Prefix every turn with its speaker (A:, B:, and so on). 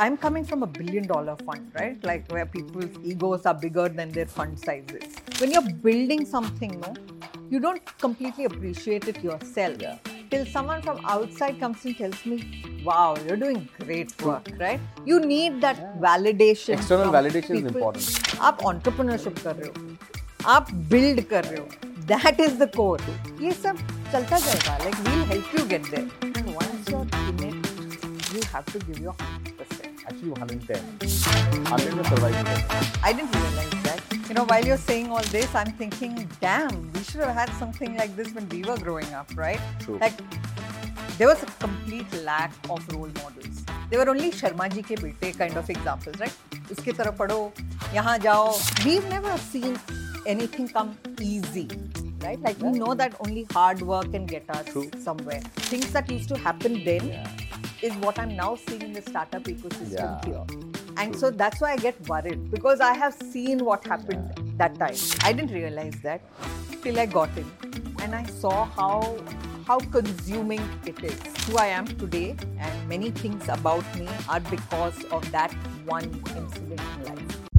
A: I'm coming from a billion dollar fund, right? Like where people's egos are bigger than their fund sizes. When you're building something, no, you don't completely appreciate it yourself.
B: Yeah.
A: Till someone from outside comes and tells me, wow, you're doing great work, right? You need that validation.
B: External
A: from
B: validation is
A: people.
B: important.
A: आप entrepreneurship कर रहे हो आप build कर रहे हो that is the core ये सब चलता जाएगा like we'll help you get there and once you're in it you have to give your
B: actually110. 100 survival.
A: I didn't realize that. You know, while you're saying all this, I'm thinking, damn, we should have had something like this when we were growing up, right?
B: True.
A: Like, there was a complete lack of role models. There were only sharmaji ke bete kind of examples, right? Uske taraf padho, yahan jao. We've never seen anything come easy right? Like we know that only hard work can get us
B: True.
A: somewhere. Things that used to happen then
B: yeah
A: is what I'm now seeing in the startup ecosystem
B: Yeah.
A: here. And so that's why I get worried because I have seen what happened that time. I didn't realize that till I got in and I saw how how consuming it is. Who I am today and many things about me are because of that one incident in life.